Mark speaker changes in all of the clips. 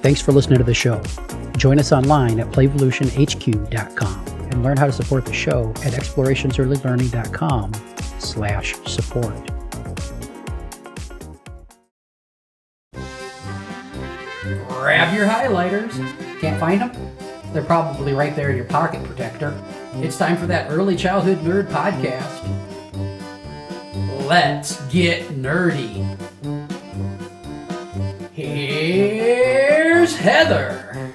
Speaker 1: Thanks for listening to the show. Join us online at playvolutionhq.com and learn how to support the show at explorationsearlylearning.com slash support. Grab your highlighters. Can't find them? They're probably right there in your pocket protector. It's time for that Early Childhood Nerd podcast. Let's get nerdy. Heather.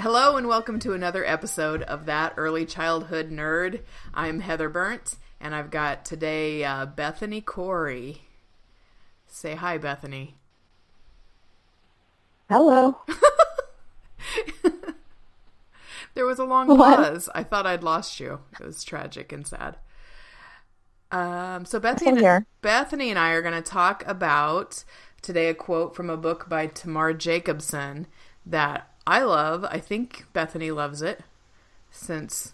Speaker 2: Hello and welcome to another episode of That Early Childhood Nerd. I'm Heather Bernt and I've got today uh, Bethany Corey. Say hi, Bethany.
Speaker 3: Hello.
Speaker 2: There was a long
Speaker 3: What?
Speaker 2: pause. I thought I'd lost you. It was tragic and sad. Um, so Bethany,
Speaker 3: here.
Speaker 2: Bethany and I are going to talk about today a quote from a book by Tamar Jacobson that I love. I think Bethany loves it since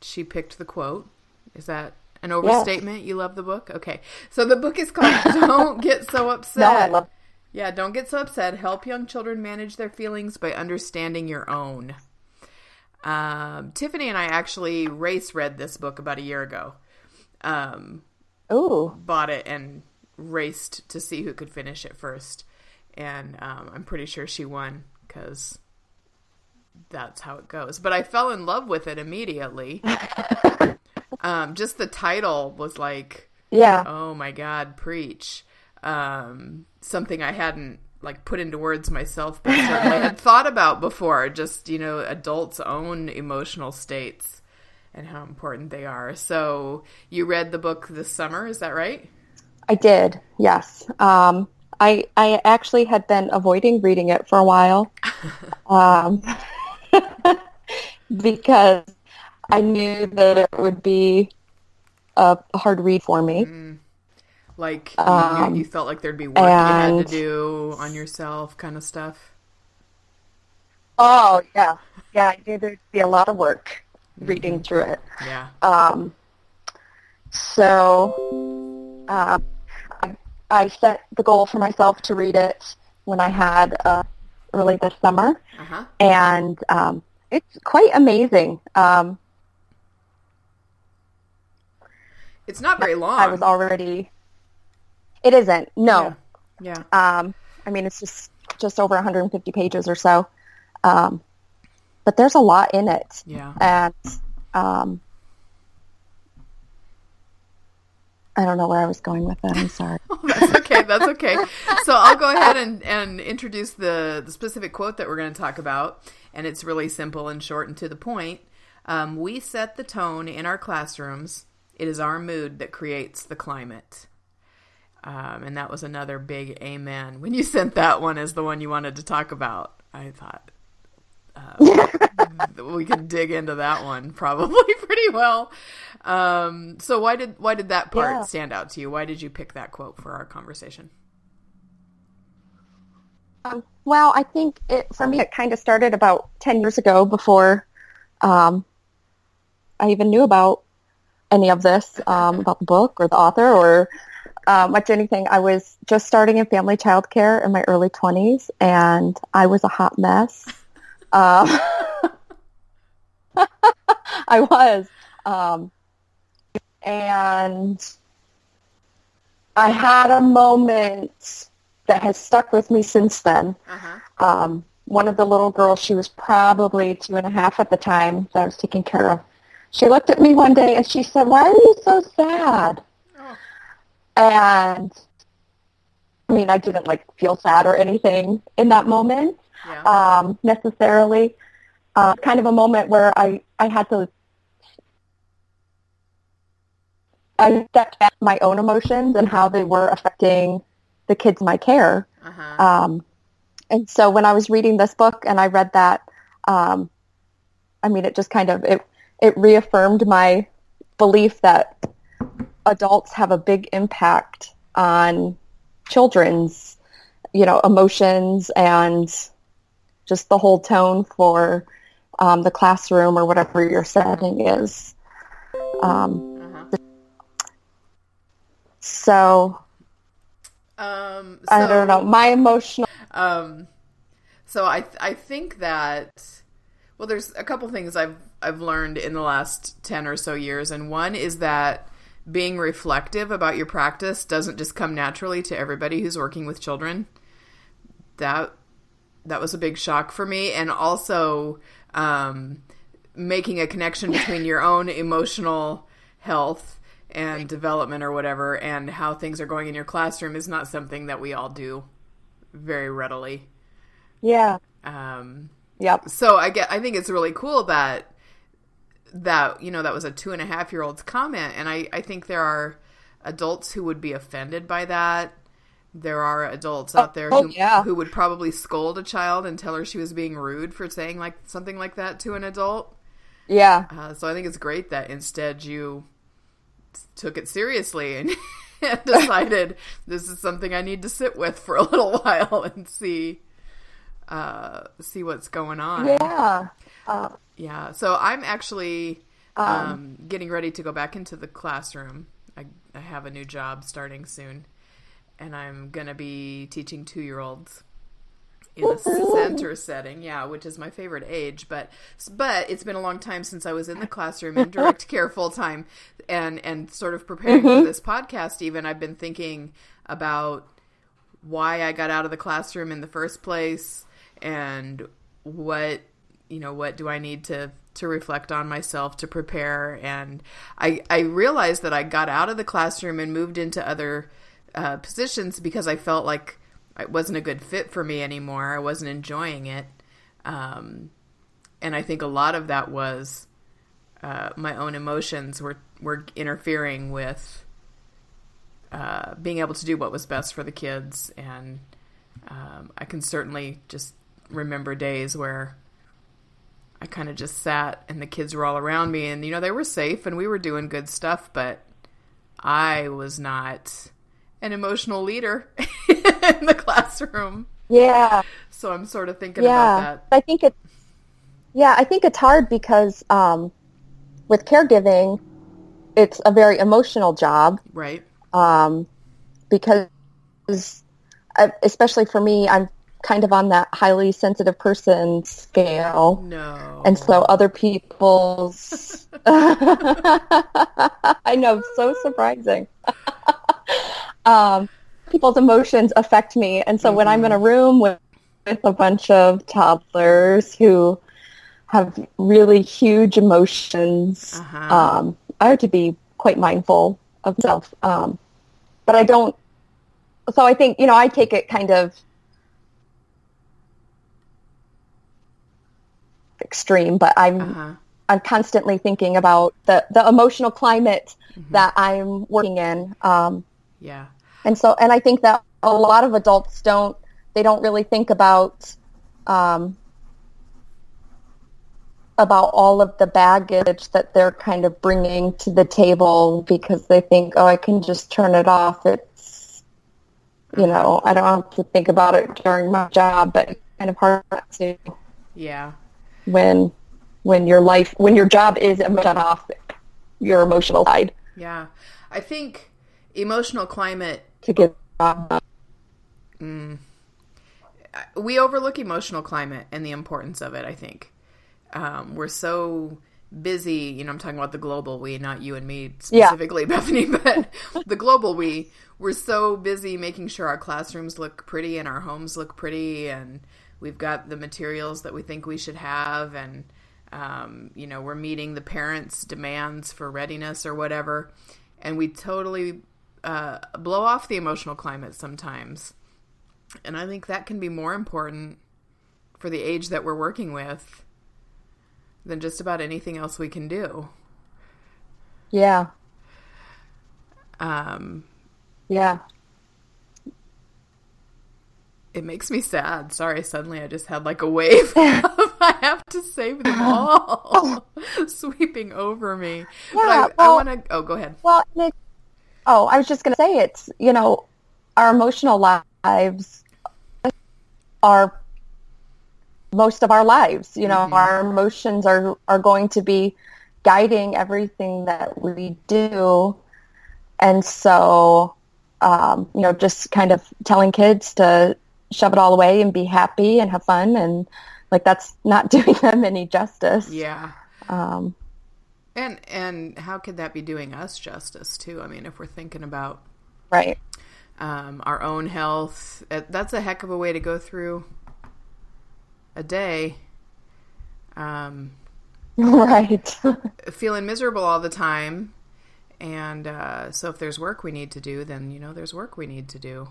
Speaker 2: she picked the quote. Is that an overstatement? You love the book? Okay. So the book is called Don't Get So Upset.
Speaker 3: No, I love.
Speaker 2: Yeah, don't get so upset. Help young children manage their feelings by understanding your own. Um, Tiffany and I actually race read this book about a year ago. Um,
Speaker 3: Ooh,
Speaker 2: bought it and raced to see who could finish it first. And um, I'm pretty sure she won because that's how it goes. But I fell in love with it immediately. um, just the title was like,
Speaker 3: yeah.
Speaker 2: oh my god preach um something i hadn't like put into words myself but certainly had thought about before just you know adults own emotional states and how important they are so you read the book this summer is that right
Speaker 3: I did. Yes. Um, I I actually had been avoiding reading it for a while, um, because I knew that it would be a hard read for me.
Speaker 2: like you-
Speaker 3: Um,
Speaker 2: you, you felt like there'd be work you had to do on yourself kind of stuff
Speaker 3: Oh yeah, yeah. I knew there'd be a lot of work reading through it.
Speaker 2: yeah
Speaker 3: Um, so uh, I, I set the goal for myself to read it when I had uh, early this summer,
Speaker 2: uh-huh
Speaker 3: and um, it's quite amazing. Um,
Speaker 2: it's not very long
Speaker 3: I was already. It isn't. No.
Speaker 2: yeah
Speaker 3: Um, I mean, it's just just over 150 pages or so. Um, but there's a lot in it,
Speaker 2: yeah
Speaker 3: and um, I don't know where I was going with that. I'm sorry.
Speaker 2: that's okay. That's okay. So I'll go ahead and, and introduce the, the specific quote that we're going to talk about. And it's really simple and short and to the point. Um, we set the tone in our classrooms. It is our mood that creates the climate. Um, and that was another big amen. When you sent that one as the one you wanted to talk about, I thought uh, we could dig into that one probably pretty well. Um, so why did why did that part
Speaker 3: Yeah.
Speaker 2: stand out to you? Why did you pick that quote for our conversation?
Speaker 3: Um, well, I think it for me it kind of started about ten years ago before um, I even knew about any of this um, about the book or the author or uh, much anything. I was just starting in family child care in my early twenties, and I was a hot mess. Um, I was, um, and I had a moment that has stuck with me since then.
Speaker 2: Uh-huh.
Speaker 3: Um, one of the little girls, she was probably two and a half at the time that I was taking care of. She looked at me one day and she said, "Why are you so sad?"
Speaker 2: Oh.
Speaker 3: And I mean, I didn't like feel sad or anything in that moment
Speaker 2: Yeah.
Speaker 3: um, necessarily. Uh, kind of a moment where I, I had to I stepped back my own emotions and how they were affecting the kids in my care.
Speaker 2: Uh-huh.
Speaker 3: Um, and so when I was reading this book and I read that, um, I mean, it just kind of it it reaffirmed my belief that adults have a big impact on children's, you know, emotions and just the whole tone for um, the classroom or whatever your setting is. Um,
Speaker 2: Uh-huh.
Speaker 3: so,
Speaker 2: Um,
Speaker 3: I don't know. My emotional.
Speaker 2: Um, so I I think that well, there's a couple things I've I've learned in the last ten or so years, and one is that being reflective about your practice doesn't just come naturally to everybody who's working with children. That that was a big shock for me, and also um, making a connection between your own emotional health and development or whatever and how things are going in your classroom is not something that we all do very readily.
Speaker 3: Yeah.
Speaker 2: Um,
Speaker 3: Yep.
Speaker 2: so I get, I think it's really cool that that you know that was a two and a half year old's comment, and I I think there are adults who would be offended by that. There are adults out there
Speaker 3: oh,
Speaker 2: who
Speaker 3: yeah.
Speaker 2: who would probably scold a child and tell her she was being rude for saying like something like that to an adult.
Speaker 3: Yeah.
Speaker 2: Uh, so I think it's great that instead you took it seriously and, and decided this is something I need to sit with for a little while and see uh, see what's going on.
Speaker 3: Yeah. Uh,
Speaker 2: Yeah, so I'm actually um, getting ready to go back into the classroom. I, I have a new job starting soon, and I'm going to be teaching two year olds in a center setting. Yeah, which is my favorite age. But but it's been a long time since I was in the classroom in direct care full time, and and sort of preparing for mm-hmm. this podcast. Even I've been thinking about why I got out of the classroom in the first place and what you know what do I need to to reflect on myself to prepare and I I realized that I got out of the classroom and moved into other uh, positions because I felt like it wasn't a good fit for me anymore. I wasn't enjoying it. Um, and I think a lot of that was uh, my own emotions were were interfering with uh, being able to do what was best for the kids. And um, I can certainly just remember days where I kind of just sat and the kids were all around me and you know they were safe and we were doing good stuff but I was not an emotional leader in the classroom
Speaker 3: yeah.
Speaker 2: so I'm sort of thinking
Speaker 3: Yeah.
Speaker 2: about that.
Speaker 3: I think it. Yeah, I think it's hard because um, with caregiving, it's a very emotional job.
Speaker 2: right
Speaker 3: um, because uh, especially for me, I'm kind of on that highly sensitive person scale.
Speaker 2: no
Speaker 3: And so other people's, I know, so surprising. Um, people's emotions affect me. And so when I'm in a room with, with a bunch of toddlers who have really huge emotions,
Speaker 2: Uh-huh.
Speaker 3: um, I have to be quite mindful of myself. Um, but I don't, so I think, you know, I take it kind of extreme, but I'm
Speaker 2: uh-huh
Speaker 3: I'm constantly thinking about the the emotional climate that I'm working in. Um,
Speaker 2: yeah
Speaker 3: and so, and I think that a lot of adults don't they don't really think about um, about all of the baggage that they're kind of bringing to the table because they think, oh, I can just turn it off. It's you know, I don't have to think about it during my job, but it's kind of hard to
Speaker 2: yeah.
Speaker 3: when when your life when your job is shut off your emotional side.
Speaker 2: Yeah. I think emotional climate
Speaker 3: to get uh,
Speaker 2: we overlook emotional climate and the importance of it. I think um, we're so busy. You know, I'm talking about the global we, not you and me
Speaker 3: Yeah.
Speaker 2: specifically, Bethany, but the global we. We're so busy making sure our classrooms look pretty and our homes look pretty, and we've got the materials that we think we should have, and um, you know, we're meeting the parents' demands for readiness or whatever, and we totally uh, blow off the emotional climate sometimes. And I think that can be more important for the age that we're working with than just about anything else we can do.
Speaker 3: yeah
Speaker 2: Um,
Speaker 3: yeah
Speaker 2: it makes me sad. Sorry, suddenly I just had like a wave. of, I have to save them all, sweeping over me.
Speaker 3: Yeah,
Speaker 2: but I, I want to. Oh, go ahead.
Speaker 3: well it, oh i was just going to say it's you know our emotional lives are most of our lives you know our emotions are are going to be guiding everything that we do and so um, you know, just kind of telling kids to shove it all away and be happy and have fun. And like, that's not doing them any justice.
Speaker 2: Yeah.
Speaker 3: Um,
Speaker 2: And and how could that be doing us justice too? I mean, if we're thinking about
Speaker 3: right.
Speaker 2: um, our own health, uh, that's a heck of a way to go through a day. Um,
Speaker 3: Right.
Speaker 2: feeling miserable all the time, and uh, so if there's work we need to do, then you know there's work we need to do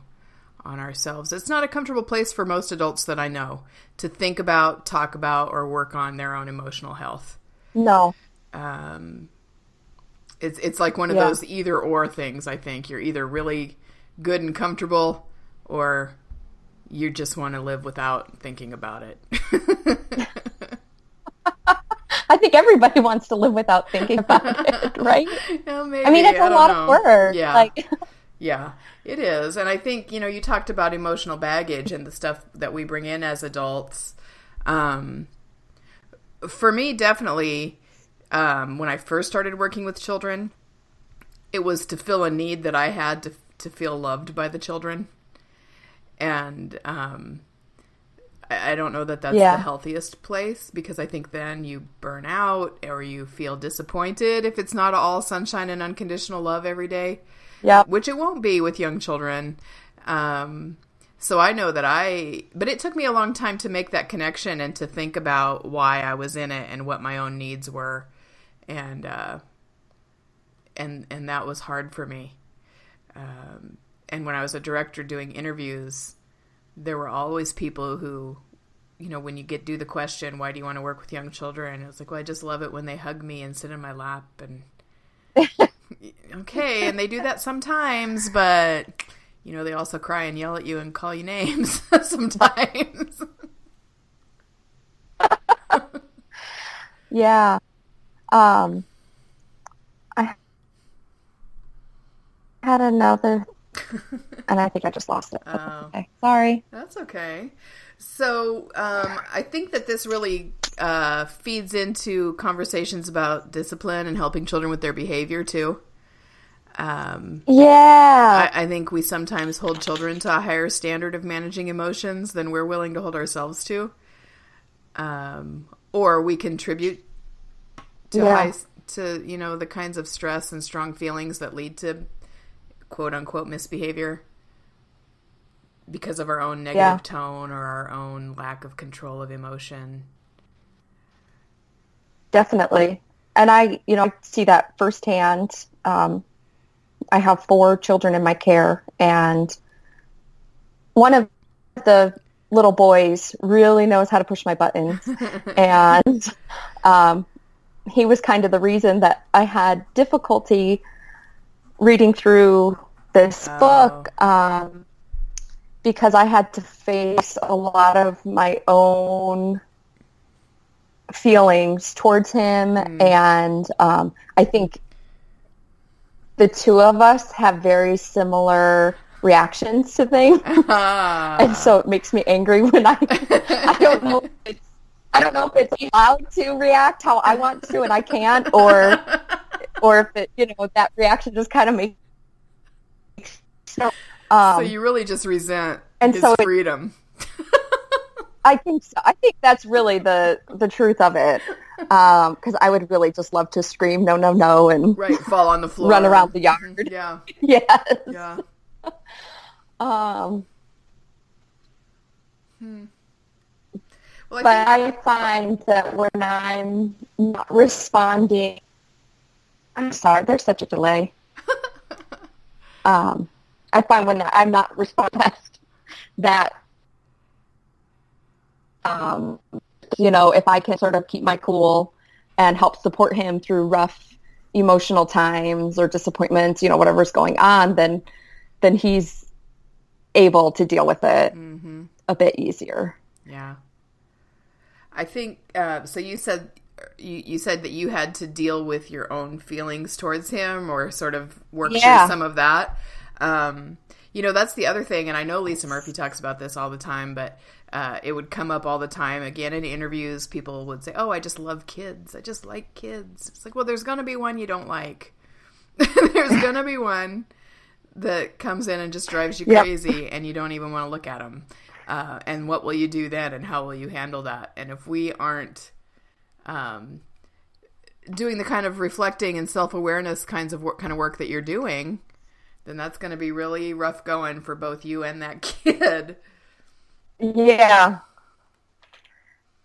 Speaker 2: on ourselves. It's not a comfortable place for most adults that I know to think about, talk about, or work on their own emotional health.
Speaker 3: no.
Speaker 2: Um, it's it's like one of
Speaker 3: Yeah.
Speaker 2: those either or things. I think you're either really good and comfortable, or you just want to live without thinking about it.
Speaker 3: I think everybody wants to live without thinking about it, right?
Speaker 2: Maybe.
Speaker 3: I mean, it's
Speaker 2: a
Speaker 3: a lot of work.
Speaker 2: Yeah,
Speaker 3: Like,
Speaker 2: yeah, it is. And I think you know you talked about emotional baggage and the stuff that we bring in as adults. Um, for me, definitely, um, when I first started working with children, it was to fill a need that I had to to feel loved by the children, and um, I, I don't know that that's
Speaker 3: Yeah.
Speaker 2: the healthiest place because I think then you burn out or you feel disappointed if it's not all sunshine and unconditional love every day
Speaker 3: yeah.
Speaker 2: which it won't be with young children. Um, so I know that I, but it took me a long time to make that connection and to think about why I was in it and what my own needs were, and uh, and and that was hard for me. Um, and when I was a director doing interviews, there were always people who, you know, when you get do the question, "Why do you want to work with young children?" It was like, "Well, I just love it when they hug me and sit in my lap and." okay, and they do that sometimes, but you know they also cry and yell at you and call you names sometimes.
Speaker 3: Yeah. Um, I had another, and I think I just lost it.
Speaker 2: Oh.
Speaker 3: okay. Sorry.
Speaker 2: That's okay. So um, I think that this really uh, feeds into conversations about discipline and helping children with their behavior too. Um,
Speaker 3: Yeah.
Speaker 2: I, I think we sometimes hold children to a higher standard of managing emotions than we're willing to hold ourselves to. Um, or we contribute to
Speaker 3: Yeah.
Speaker 2: high, to you know the kinds of stress and strong feelings that lead to quote unquote misbehavior because of our own negative
Speaker 3: Yeah.
Speaker 2: tone or our own lack of control of emotion.
Speaker 3: Definitely. And I, you know, I see that firsthand. Um, I have four children in my care, and one of the little boys really knows how to push my buttons. and um, he was kind of the reason that I had difficulty reading through this
Speaker 2: Oh.
Speaker 3: book um, because I had to face a lot of my own feelings towards him and um, i think the two of us have very similar reactions to things
Speaker 2: Ah.
Speaker 3: and so it makes me angry when i i don't know if it's i don't know if it's allowed to react how i want to and i can't or or if it you know that reaction just kind of makes so, um,
Speaker 2: so you really just resent
Speaker 3: and
Speaker 2: his
Speaker 3: so it-
Speaker 2: freedom.
Speaker 3: I think so. I think that's really the the truth of it. Because I would really just love to scream no, no, no, and
Speaker 2: right, fall on the floor,
Speaker 3: run around the yard.
Speaker 2: Yeah,
Speaker 3: yes.
Speaker 2: yeah.
Speaker 3: Um,
Speaker 2: Well, I
Speaker 3: but I find that when I'm not responding, I'm sorry. There's such a delay. um, I find when I'm not responding that, um, you know, if I can sort of keep my cool and help support him through rough emotional times or disappointments, you know, whatever's going on, then then he's able to deal with it
Speaker 2: hmm
Speaker 3: a bit easier.
Speaker 2: yeah. I think uh, so. You said you, you said that you had to deal with your own feelings towards him, or sort of work
Speaker 3: Yeah.
Speaker 2: through some of that. Um, you know, that's the other thing, and I know Lisa Murphy talks about this all the time, but uh, it would come up all the time. Again, in interviews, people would say, "Oh, I just love kids. I just like kids." It's like, well, there's going to be one you don't like. there's going to be one that comes in and just drives you
Speaker 3: Yep.
Speaker 2: crazy and you don't even want to look at them. Uh, and what will you do then and how will you handle that? And if we aren't um, doing the kind of reflecting and self-awareness kinds of work, kind of work that you're doing, then that's going to be really rough going for both you and that kid.
Speaker 3: Yeah.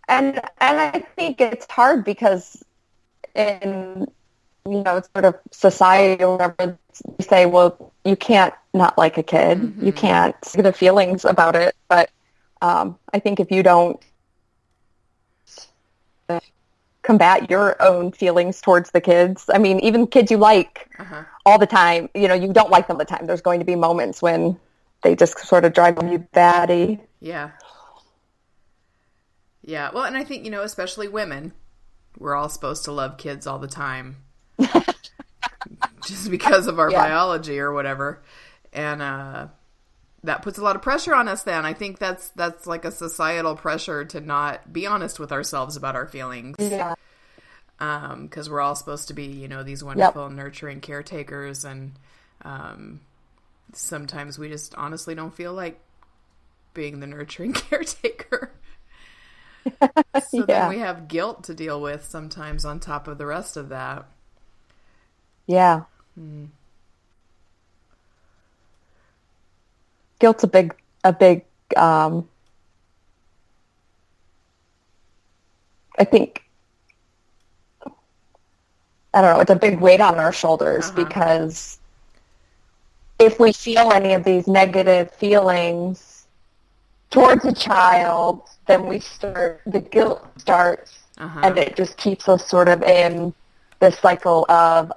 Speaker 3: And and I think it's hard because in you know sort of society or whatever you say, well, you can't not like a kid. You can't get the feelings about it. But um, I think if you don't combat your own feelings towards the kids, I mean, even kids you like
Speaker 2: Uh-huh.
Speaker 3: all the time, you know, you don't like them all the time. There's going to be moments when they just sort of drive you batty.
Speaker 2: Yeah. Yeah. Well, and I think, you know, especially women, we're all supposed to love kids all the time. just because of our
Speaker 3: Yeah.
Speaker 2: biology or whatever. And uh that puts a lot of pressure on us then. I think that's that's like a societal pressure to not be honest with ourselves about our feelings.
Speaker 3: Yeah.
Speaker 2: Um, because we're all supposed to be, you know, these wonderful nurturing caretakers and um sometimes we just honestly don't feel like being the nurturing caretaker. so
Speaker 3: Yeah.
Speaker 2: then we have guilt to deal with sometimes on top of the rest of that.
Speaker 3: Yeah. Guilt's a big, a big. Um, I think. I don't know. It's a big weight on our shoulders
Speaker 2: Uh-huh.
Speaker 3: because if we feel any of these negative feelings towards a child, then we start the guilt starts,
Speaker 2: Uh-huh.
Speaker 3: and it just keeps us sort of in this cycle of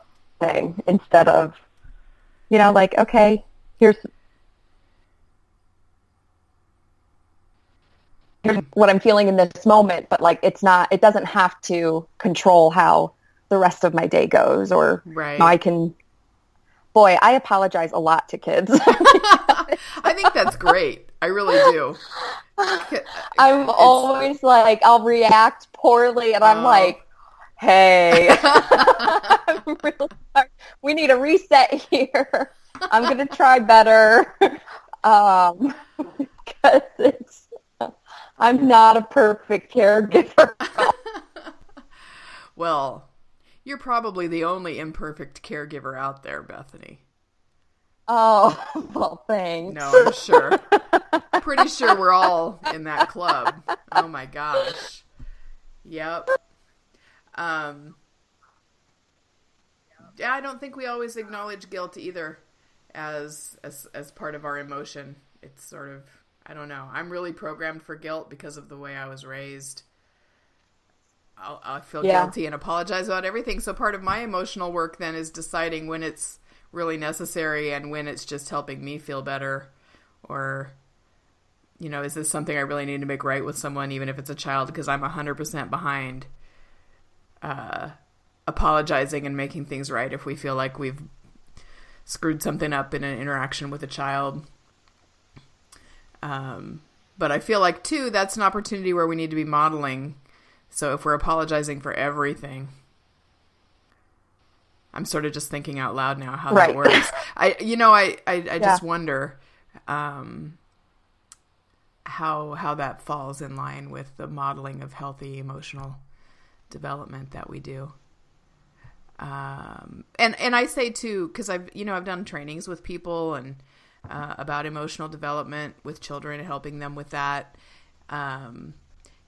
Speaker 3: thing instead of, you know, like okay, here's here's what I'm feeling in this moment, but like it's not, it doesn't have to control how the rest of my day goes, or
Speaker 2: Right.
Speaker 3: I can. Boy, I apologize a lot to kids.
Speaker 2: I think that's great. I really do.
Speaker 3: I'm always like, I'll react poorly, and I'm
Speaker 2: Oh.
Speaker 3: like, hey, I'm really sorry. we need a reset here. I'm gonna try better. Um, because it's, I'm not a perfect caregiver.
Speaker 2: Well, you're probably the only imperfect caregiver out there, Bethany.
Speaker 3: Oh, well, thanks.
Speaker 2: No, I'm sure. Pretty sure we're all in that club. Oh my gosh. Yep. Um Yeah, I don't think we always acknowledge guilt either as as as part of our emotion. It's sort of I don't know. I'm really programmed for guilt because of the way I was raised. I'll, I'll feel
Speaker 3: Yeah.
Speaker 2: guilty and apologize about everything. So part of my emotional work then is deciding when it's really necessary and when it's just helping me feel better or you know, is this something I really need to make right with someone, even if it's a child, because I'm 100% behind uh, apologizing and making things right if we feel like we've screwed something up in an interaction with a child. Um, but I feel like, too, that's an opportunity where we need to be modeling. So if we're apologizing for everything, I'm sort of just thinking out loud now how that works. I, you know, I, I, I just
Speaker 3: Yeah.
Speaker 2: wonder, um, how how that falls in line with the modeling of healthy emotional development that we do. Um, and and I say too because I've you know I've done trainings with people and uh, about emotional development with children and helping them with that. Um,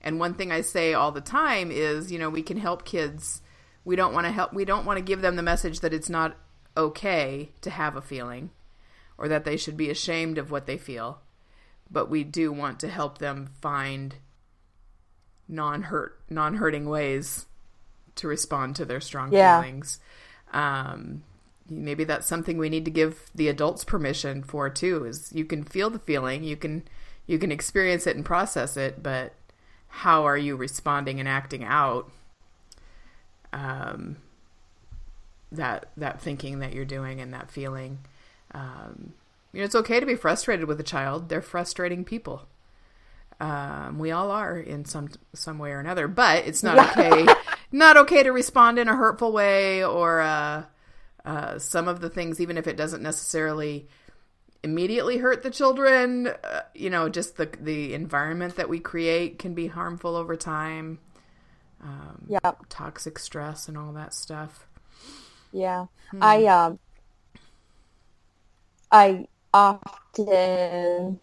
Speaker 2: and one thing I say all the time is you know we can help kids. We don't want to help. We don't want to give them the message that it's not okay to have a feeling, or that they should be ashamed of what they feel but we do want to help them find non-hurt non-hurting ways to respond to their strong
Speaker 3: Yeah.
Speaker 2: feelings um, maybe that's something we need to give the adults permission for too is you can feel the feeling you can you can experience it and process it but how are you responding and acting out um, that that thinking that you're doing and that feeling um, you know, it's okay to be frustrated with a child. They're frustrating people. Um, we all are in some some way or another, but it's not okay. Not okay to respond in a hurtful way or uh, uh, some of the things, even if it doesn't necessarily immediately hurt the children, uh, you know, just the the environment that we create can be harmful over time. Um,
Speaker 3: Yeah.
Speaker 2: toxic stress and all that stuff.
Speaker 3: Yeah.
Speaker 2: Hmm.
Speaker 3: I um I often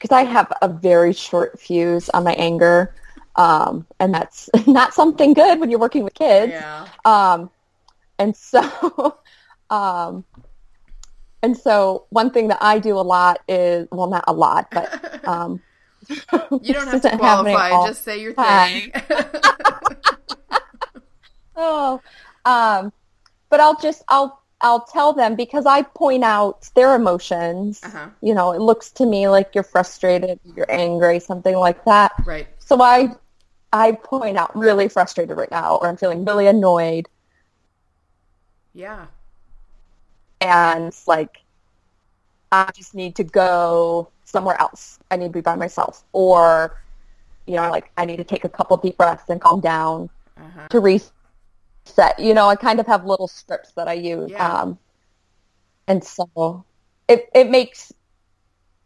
Speaker 3: because I have a very short fuse on my anger. Um, and that's not something good when you're working with kids.
Speaker 2: Yeah.
Speaker 3: Um, and so, um, and so one thing that I do a lot is, well, not a lot, but, um,
Speaker 2: You don't have to qualify. Just say your thing.
Speaker 3: oh, um, but I'll just, I'll, I'll tell them because I point out their emotions.
Speaker 2: uh-huh.
Speaker 3: You know, it looks to me like you're frustrated, you're angry, something like that.
Speaker 2: Right.
Speaker 3: So I, I point out I'm really frustrated right now, or I'm feeling really annoyed,
Speaker 2: Yeah.
Speaker 3: and like, I just need to go somewhere else. I need to be by myself, or, you know, like I need to take a couple deep breaths and calm down
Speaker 2: Uh-huh.
Speaker 3: to reset. You know, I kind of have little scripts that I use,
Speaker 2: Yeah.
Speaker 3: um, and so it it makes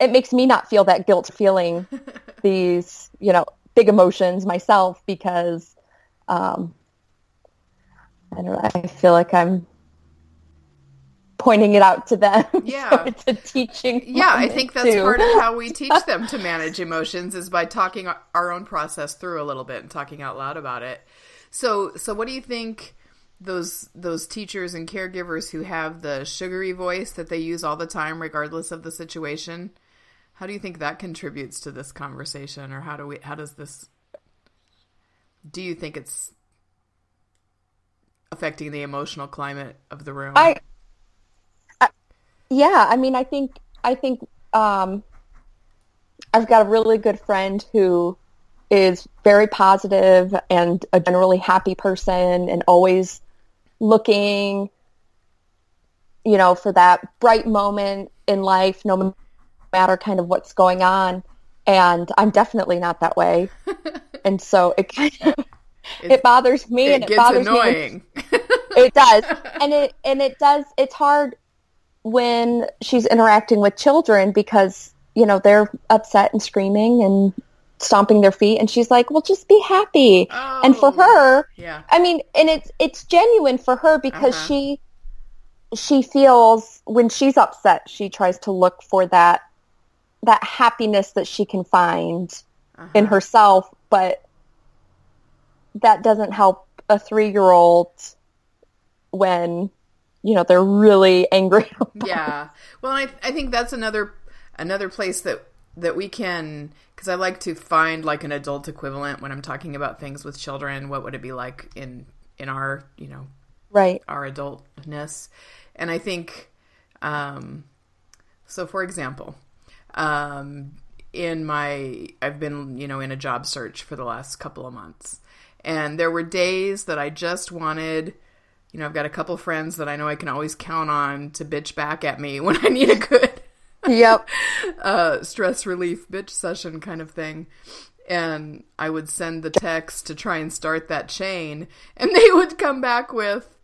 Speaker 3: it makes me not feel that guilt feeling these you know big emotions myself because um, I don't know. I feel like I'm pointing it out to them. so
Speaker 2: Yeah.
Speaker 3: it's a teaching.
Speaker 2: Yeah, I think that's
Speaker 3: too.
Speaker 2: part of how we teach them to manage emotions is by talking our own process through a little bit and talking out loud about it. So, so what do you think those those teachers and caregivers who have the sugary voice that they use all the time regardless of the situation? How do you think that contributes to this conversation or how do we how does this do you think it's affecting the emotional climate of the room?
Speaker 3: I, I yeah, I mean, I think I think um, I've got a really good friend who is very positive and a generally happy person and always looking you know for that bright moment in life no matter kind of what's going on. And I'm definitely not that way. And so it kind of it, bothers me
Speaker 2: it
Speaker 3: and it bothers me.
Speaker 2: annoying.
Speaker 3: it does. And it and it does it's hard when she's interacting with children because you know they're upset and screaming and stomping their feet and she's like well just be happy and for
Speaker 2: Oh.
Speaker 3: her
Speaker 2: yeah.
Speaker 3: i mean and it's it's genuine for her because
Speaker 2: Uh-huh.
Speaker 3: she she feels when she's upset she tries to look for that that happiness that she can find in
Speaker 2: Uh-huh.
Speaker 3: herself but that doesn't help a three-year-old when you know they're really angry
Speaker 2: yeah well I, I think that's another another place that that we can because i like to find like an adult equivalent when i'm talking about things with children. What would it be like in in our you know
Speaker 3: right.
Speaker 2: our adultness? And i think um so for example um in my i've been you know in a job search for the last couple of months. And there were days that i just wanted you know i've got a couple friends that i know i can always count on to bitch back at me when i need a good
Speaker 3: yep
Speaker 2: uh, stress relief bitch session kind of thing. And I would send the text to try and start that chain, and they would come back with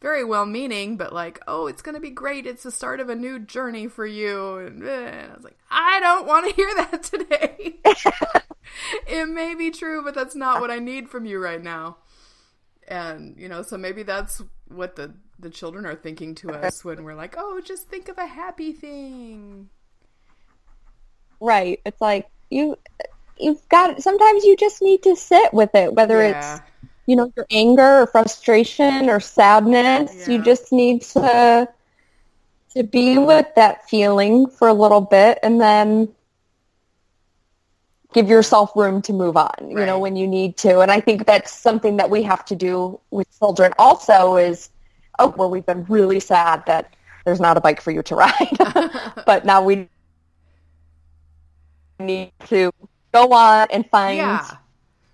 Speaker 2: very well meaning, but like, oh, it's going to be great. It's the start of a new journey for you. And, eh, and I was like, I don't want to hear that today. it may be true, but that's not what I need from you right now. And, you know, so maybe that's what the, the children are thinking to us when we're like, oh, just think of a happy thing.
Speaker 3: right it's like you you've got sometimes you just need to sit with it whether
Speaker 2: Yeah.
Speaker 3: it's you know your anger or frustration or sadness you just need to to be with that feeling for a little bit and then give yourself room to move on you know when you need to. And i think that's something that we have to do with children also is oh well we've been really sad that there's not a bike for you to ride but now we need to go on and find
Speaker 2: Yeah.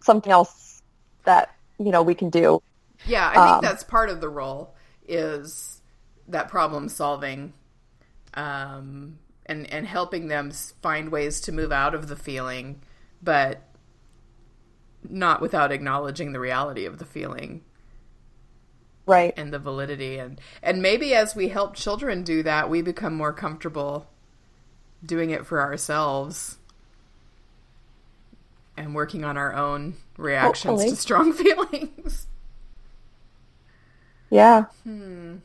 Speaker 3: something else that you know we can do.
Speaker 2: Yeah, I think
Speaker 3: Um,
Speaker 2: that's part of the role is that problem solving um, and and helping them find ways to move out of the feeling, but not without acknowledging the reality of the feeling.
Speaker 3: right
Speaker 2: and the validity and and maybe as we help children do that we become more comfortable doing it for ourselves and working on our own reactions
Speaker 3: Hopefully.
Speaker 2: to strong feelings
Speaker 3: yeah hmm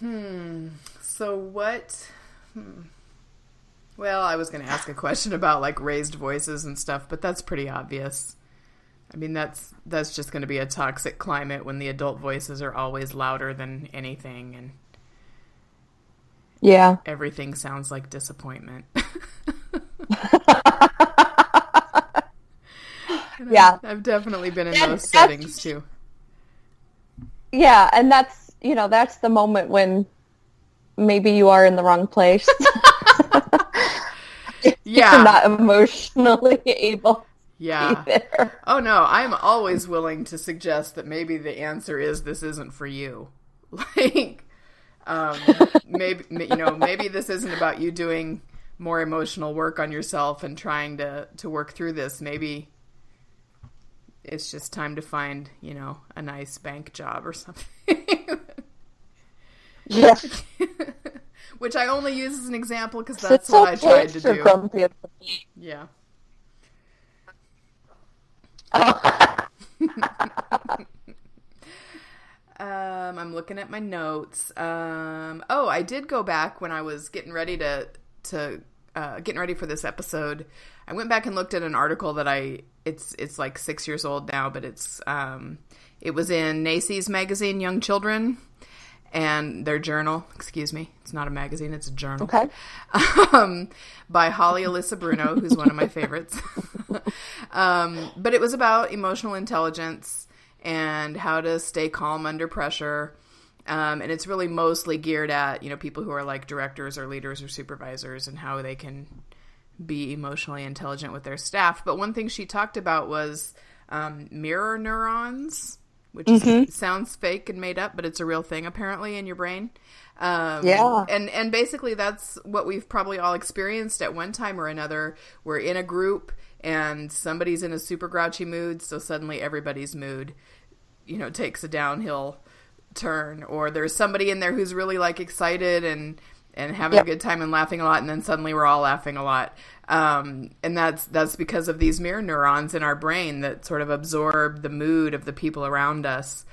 Speaker 3: hmm
Speaker 2: so what hmm. Well i was going to ask a question about like raised voices and stuff but that's pretty obvious i mean that's that's just going to be a toxic climate when the adult voices are always louder than anything and
Speaker 3: yeah
Speaker 2: everything sounds like disappointment. And I've-
Speaker 3: Yeah.
Speaker 2: I've definitely been in
Speaker 3: Yeah,
Speaker 2: those settings too.
Speaker 3: yeah and that's you know that's the moment when maybe you are in the wrong place
Speaker 2: Yeah.
Speaker 3: you're not emotionally able
Speaker 2: Yeah.
Speaker 3: either
Speaker 2: Oh no, I'm always willing to suggest that maybe the answer is this isn't for you. Like um maybe you know, maybe this isn't about you doing more emotional work on yourself and trying to to work through this. Maybe it's just time to find, you know, a nice bank job or something.
Speaker 3: yeah
Speaker 2: Which I only use as an example because that's what I tried to do.
Speaker 3: grumpy at the
Speaker 2: Yeah. um, I'm looking at my notes. Um, oh, I did go back when I was getting ready to to uh, getting ready for this episode. I went back and looked at an article that I it's it's like six years old now, but it's um, it was in NAEYC's magazine, Young Children, and their journal. Excuse me, it's not a magazine; it's a journal
Speaker 3: okay
Speaker 2: um, by Holly Elissa Bruno, who's one of my favorites. um, but it was about emotional intelligence and how to stay calm under pressure. Um, and it's really mostly geared at you know people who are like directors or leaders or supervisors and how they can be emotionally intelligent with their staff. But one thing she talked about was um, mirror neurons, which is, sounds fake and made up, but it's a real thing apparently in your brain. Um,
Speaker 3: Yeah.
Speaker 2: and and basically that's what we've probably all experienced at one time or another. We're in a group and somebody's in a super grouchy mood, so suddenly everybody's mood, you know, takes a downhill turn. Or there's somebody in there who's really like excited and and having
Speaker 3: Yep.
Speaker 2: a good time and laughing a lot, and then suddenly we're all laughing a lot. Um, and that's that's because of these mirror neurons in our brain that sort of absorb the mood of the people around us.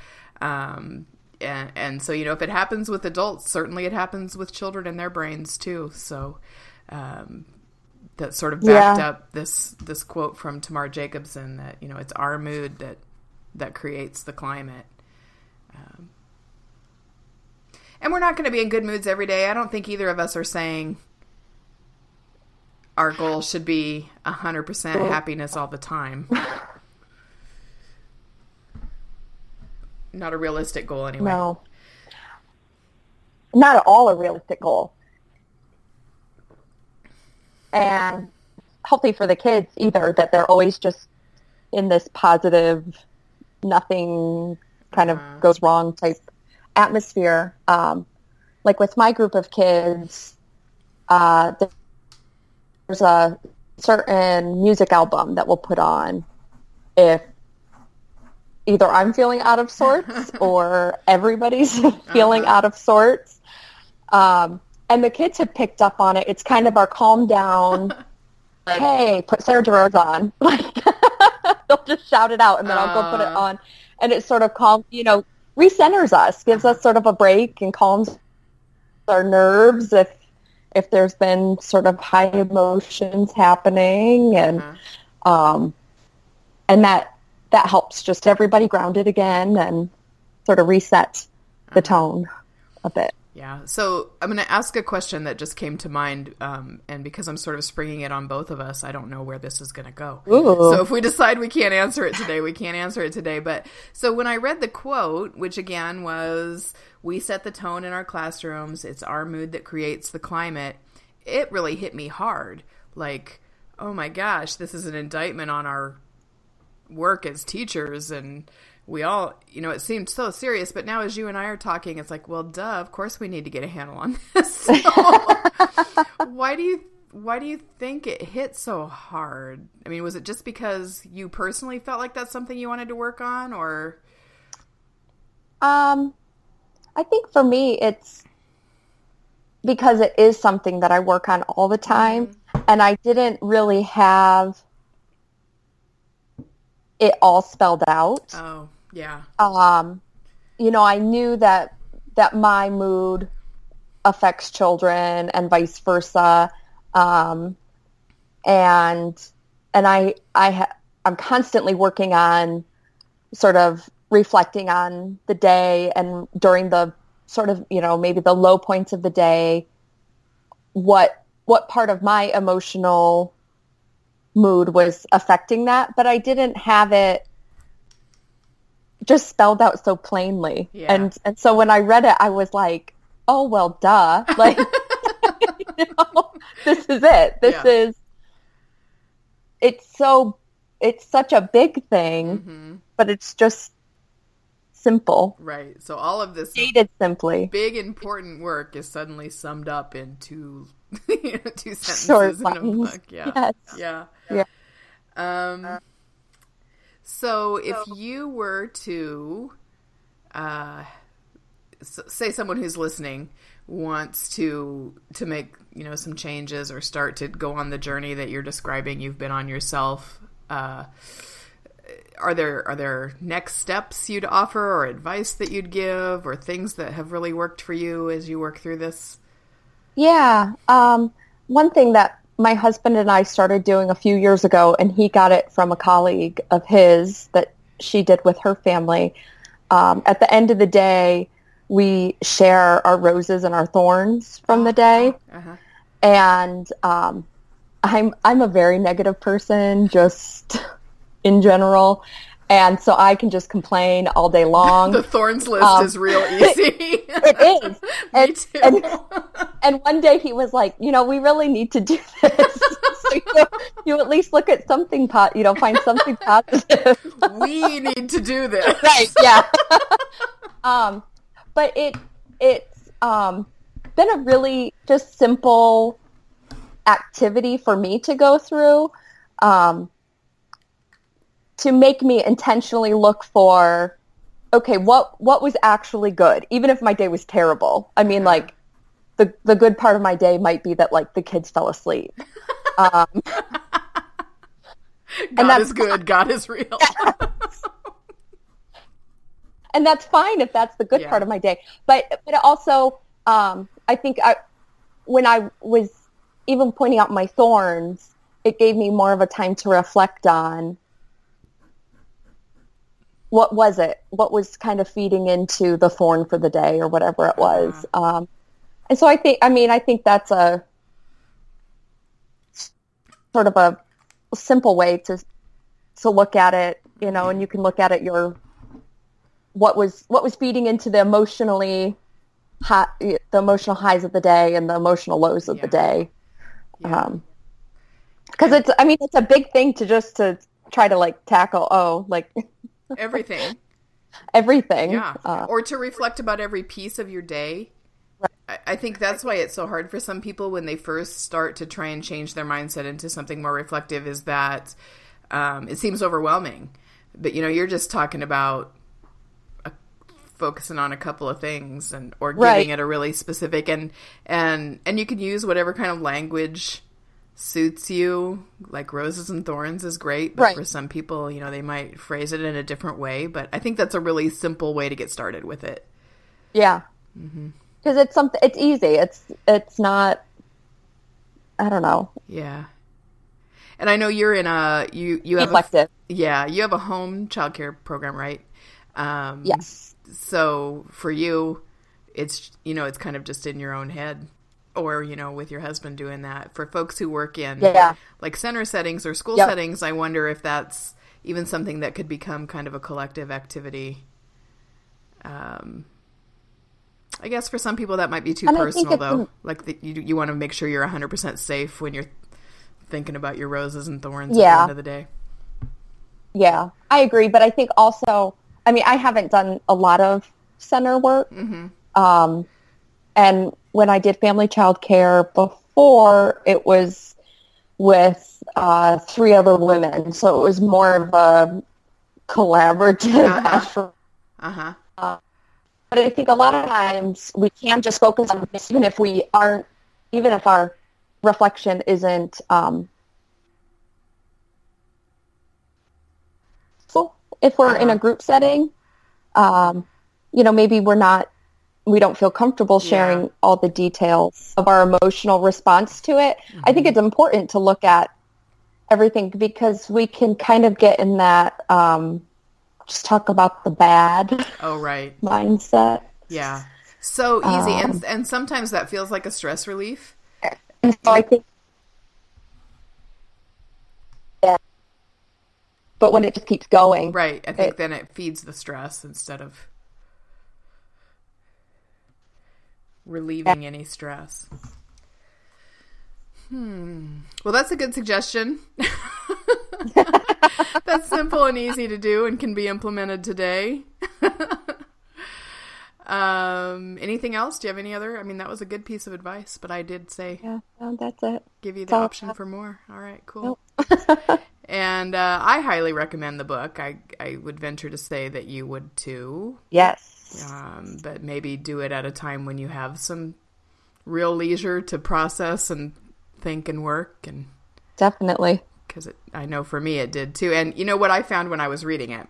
Speaker 2: Um, and, and so you know if it happens with adults certainly it happens with children and their brains too so um, that sort of backed
Speaker 3: Yeah.
Speaker 2: up this this quote from Tamar Jacobson that you know it's our mood that that creates the climate um, and we're not going to be in good moods every day. I don't think either of us are saying our goal should be 100% happiness all the time. Not a realistic goal anyway.
Speaker 3: No. Not at all a realistic goal. And healthy for the kids either that they're always just in this positive nothing kind of uh-huh. goes wrong type atmosphere um, like with my group of kids uh, there's a certain music album that we'll put on if either I'm feeling out of sorts or everybody's feeling out of sorts. Um, and the kids have picked up on it. It's kind of our calm down. hey, put Sarah Gerard's on. Like they'll just shout it out, and then I'll go put it
Speaker 2: Uh.
Speaker 3: on, and it sort of calm, you know, recenters us, gives us sort of a break, and calms our nerves if if there's been sort of high emotions happening, and um, and that that helps just everybody grounded again and sort of reset the tone a bit.
Speaker 2: Yeah. So I'm going to ask a question that just came to mind, um, and because I'm sort of springing it on both of us, I don't know where this is going to go.
Speaker 3: Ooh.
Speaker 2: So if we decide we can't answer it today, we can't answer it today. But so when I read the quote, which again was, "We set the tone in our classrooms. It's our mood that creates the climate." It really hit me hard. Like, oh my gosh, this is an indictment on our work as teachers and we all you know it seemed so serious but now as you and i are talking it's like well duh of course we need to get a handle on this So, why do you why do you think it hit so hard? I mean, was it just because you personally felt like that's something you wanted to work on, or?
Speaker 3: Um, I think for me, it's because it is something that I work on all the time, mm-hmm. and I didn't really have it all spelled out.
Speaker 2: Oh, yeah.
Speaker 3: Um, you know, I knew that that my mood affects children and vice versa. Um, and and I I ha- I'm constantly working on sort of reflecting on the day and during the sort of you know maybe the low points of the day what what part of my emotional mood was affecting that but i didn't have it just spelled out so plainly yeah. and and so when i read it i was like oh well duh like you know, this is it this yeah. is it's so it's such a big thing mm-hmm. but it's just simple.
Speaker 2: Right. So all of this
Speaker 3: stated simply,
Speaker 2: big important work is suddenly summed up in two, two sentences Short in a book. Yeah. Yes. Yeah. Yeah. Um. So if you were to, uh, say someone who's listening wants to to make you know some changes or start to go on the journey that you're describing you've been on yourself uh, are there are there next steps you'd offer or advice that you'd give or things that have really worked for you as you work through this?
Speaker 3: Yeah, um, one thing that my husband and I started doing a few years ago, and he got it from a colleague of his that she did with her family. Um, at the end of the day, we share our roses and our thorns from the day, uh-huh. and um, I'm I'm a very negative person. Just in general. And so I can just complain all day long.
Speaker 2: the thorns list um, is real easy.
Speaker 3: it is. and, too. And, and, one day he was like, you know, we really need to do this. so you, you, at least look at something, po- you know, find something positive.
Speaker 2: we need to do this.
Speaker 3: Right. Yeah. um, but it, it's, um, been a really just simple activity for me to go through. Um, to make me intentionally look for okay what what was actually good even if my day was terrible. I mean like the the good part of my day might be that like the kids fell asleep. Um,
Speaker 2: god is good. god is real.
Speaker 3: And that's fine if that's the good yeah. part of my day. But but also um, i think I, when i was even pointing out my thorns it gave me more of a time to reflect on what was it? What was kind of feeding into the thorn for the day or whatever it was? Uh-huh. Um, and so I think, I mean, I think that's a sort of a simple way to to look at it, you know, and you can look at it your what was what was feeding into the emotionally high, the emotional highs of the day and the emotional lows of yeah. the day. Yeah. Um, because it's, I mean, it's a big thing to just to try to like tackle. Oh, like
Speaker 2: everything.
Speaker 3: everything.
Speaker 2: Yeah. Uh, or to reflect about every piece of your day. Right. I, I think that's why it's so hard for some people when they first start to try and change their mindset into something more reflective is that um, it seems overwhelming. But, you know, you're just talking about focusing on a couple of things and or giving right. it a really specific and and and you can use whatever kind of language suits you like roses and thorns is great but right. for some people you know they might phrase it in a different way but i think that's a really simple way to get started with it.
Speaker 3: Yeah. Because mm-hmm. it's something it's easy. It's it's not i don't know.
Speaker 2: Yeah. And i know you're in a you you have a, yeah you have a home childcare program right?
Speaker 3: Um yes.
Speaker 2: so for you it's you know it's kind of just in your own head or you know with your husband doing that for folks who work in
Speaker 3: yeah.
Speaker 2: like center settings or school yep. settings i wonder if that's even something that could become kind of a collective activity um i guess for some people that might be too and personal though like the, you you want to make sure you're 100% safe when you're thinking about your roses and thorns yeah. at the end of the day
Speaker 3: yeah i agree but i think also i mean i haven't done a lot of center work mm-hmm. um and when I did family child care before it was with uh, three other women, so it was more of a collaborative
Speaker 2: Uh-huh.
Speaker 3: effort.
Speaker 2: Uh huh.
Speaker 3: But I think a lot of times we can just focus on this, even if we aren't, even if our reflection isn't um, if we're in a
Speaker 2: Uh-huh.
Speaker 3: group setting, um, you know, maybe we're not, we don't feel comfortable sharing
Speaker 2: Yeah.
Speaker 3: all the details of our emotional response to it. I think it's important to look at everything because we can kind of get in that um, just talk about the bad
Speaker 2: Oh, right.
Speaker 3: mindset.
Speaker 2: Yeah. So easy,
Speaker 3: Um,
Speaker 2: and and sometimes that feels like a stress relief.
Speaker 3: And so I think, yeah. But when it just keeps going,
Speaker 2: Right. I think
Speaker 3: It-
Speaker 2: then it feeds the stress instead of relieving any stress. Hmm. Well, that's a good suggestion. that's simple and easy to do and can be implemented today. um, anything else? Do you have any other? I mean, that was a good piece of advice, but I did say
Speaker 3: yeah, that's it.
Speaker 2: give you the
Speaker 3: I
Speaker 2: option for more. All right, cool. and uh, I highly recommend the book. I I would venture to say that you would too,
Speaker 3: Yes.
Speaker 2: Um, but maybe do it at a time when you have some real leisure to process and think and work and
Speaker 3: Definitely.
Speaker 2: because I know for me it did too. And you know what I found when I was reading it?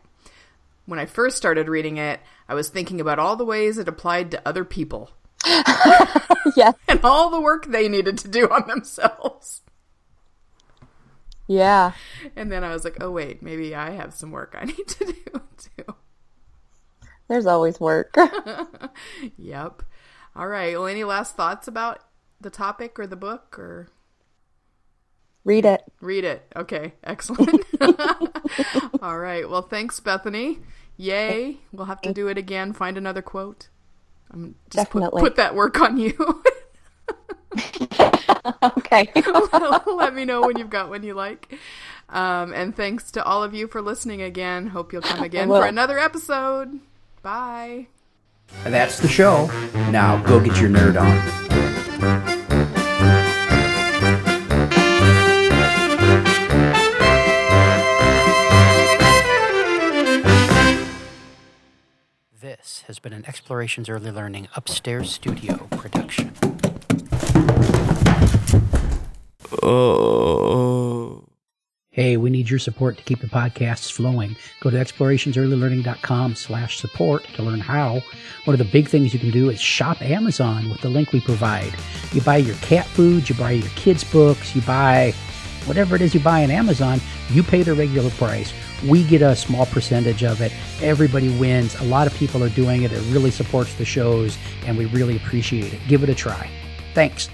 Speaker 2: When I first started reading it, I was thinking about all the ways it applied to other people
Speaker 3: yes.
Speaker 2: and all the work they needed to do on themselves.
Speaker 3: Yeah.
Speaker 2: And then I was like, oh, wait, maybe I have some work I need to do too.
Speaker 3: There's always work.
Speaker 2: Yep. All right. Well, any last thoughts about the topic or the book or
Speaker 3: Read it.
Speaker 2: read it? Okay. Excellent. All right. Well, thanks, Bethany. Yay. We'll have to do it again. Find another quote. Um, just put-
Speaker 3: Definitely.
Speaker 2: Put, that work on you.
Speaker 3: Okay.
Speaker 2: Let me know when you've got one you like. Um, and thanks to all of you for listening again. Hope you'll come again for another episode. Bye.
Speaker 1: That's the show. Now go get your nerd on. This has been an Explorations Early Learning Upstairs Studio production. Uh, Hey, we need your support to keep the podcasts flowing. Go to explorationsearlylearning.com slash support to learn how. One of the big things you can do is shop Amazon with the link we provide. You buy your cat food, you buy your kids' books, you buy whatever it is you buy on Amazon, you pay the regular price. We get a small percentage of it. Everybody wins. A lot of people are doing it. It really supports the shows, and we really appreciate it. Give it a try. Thanks.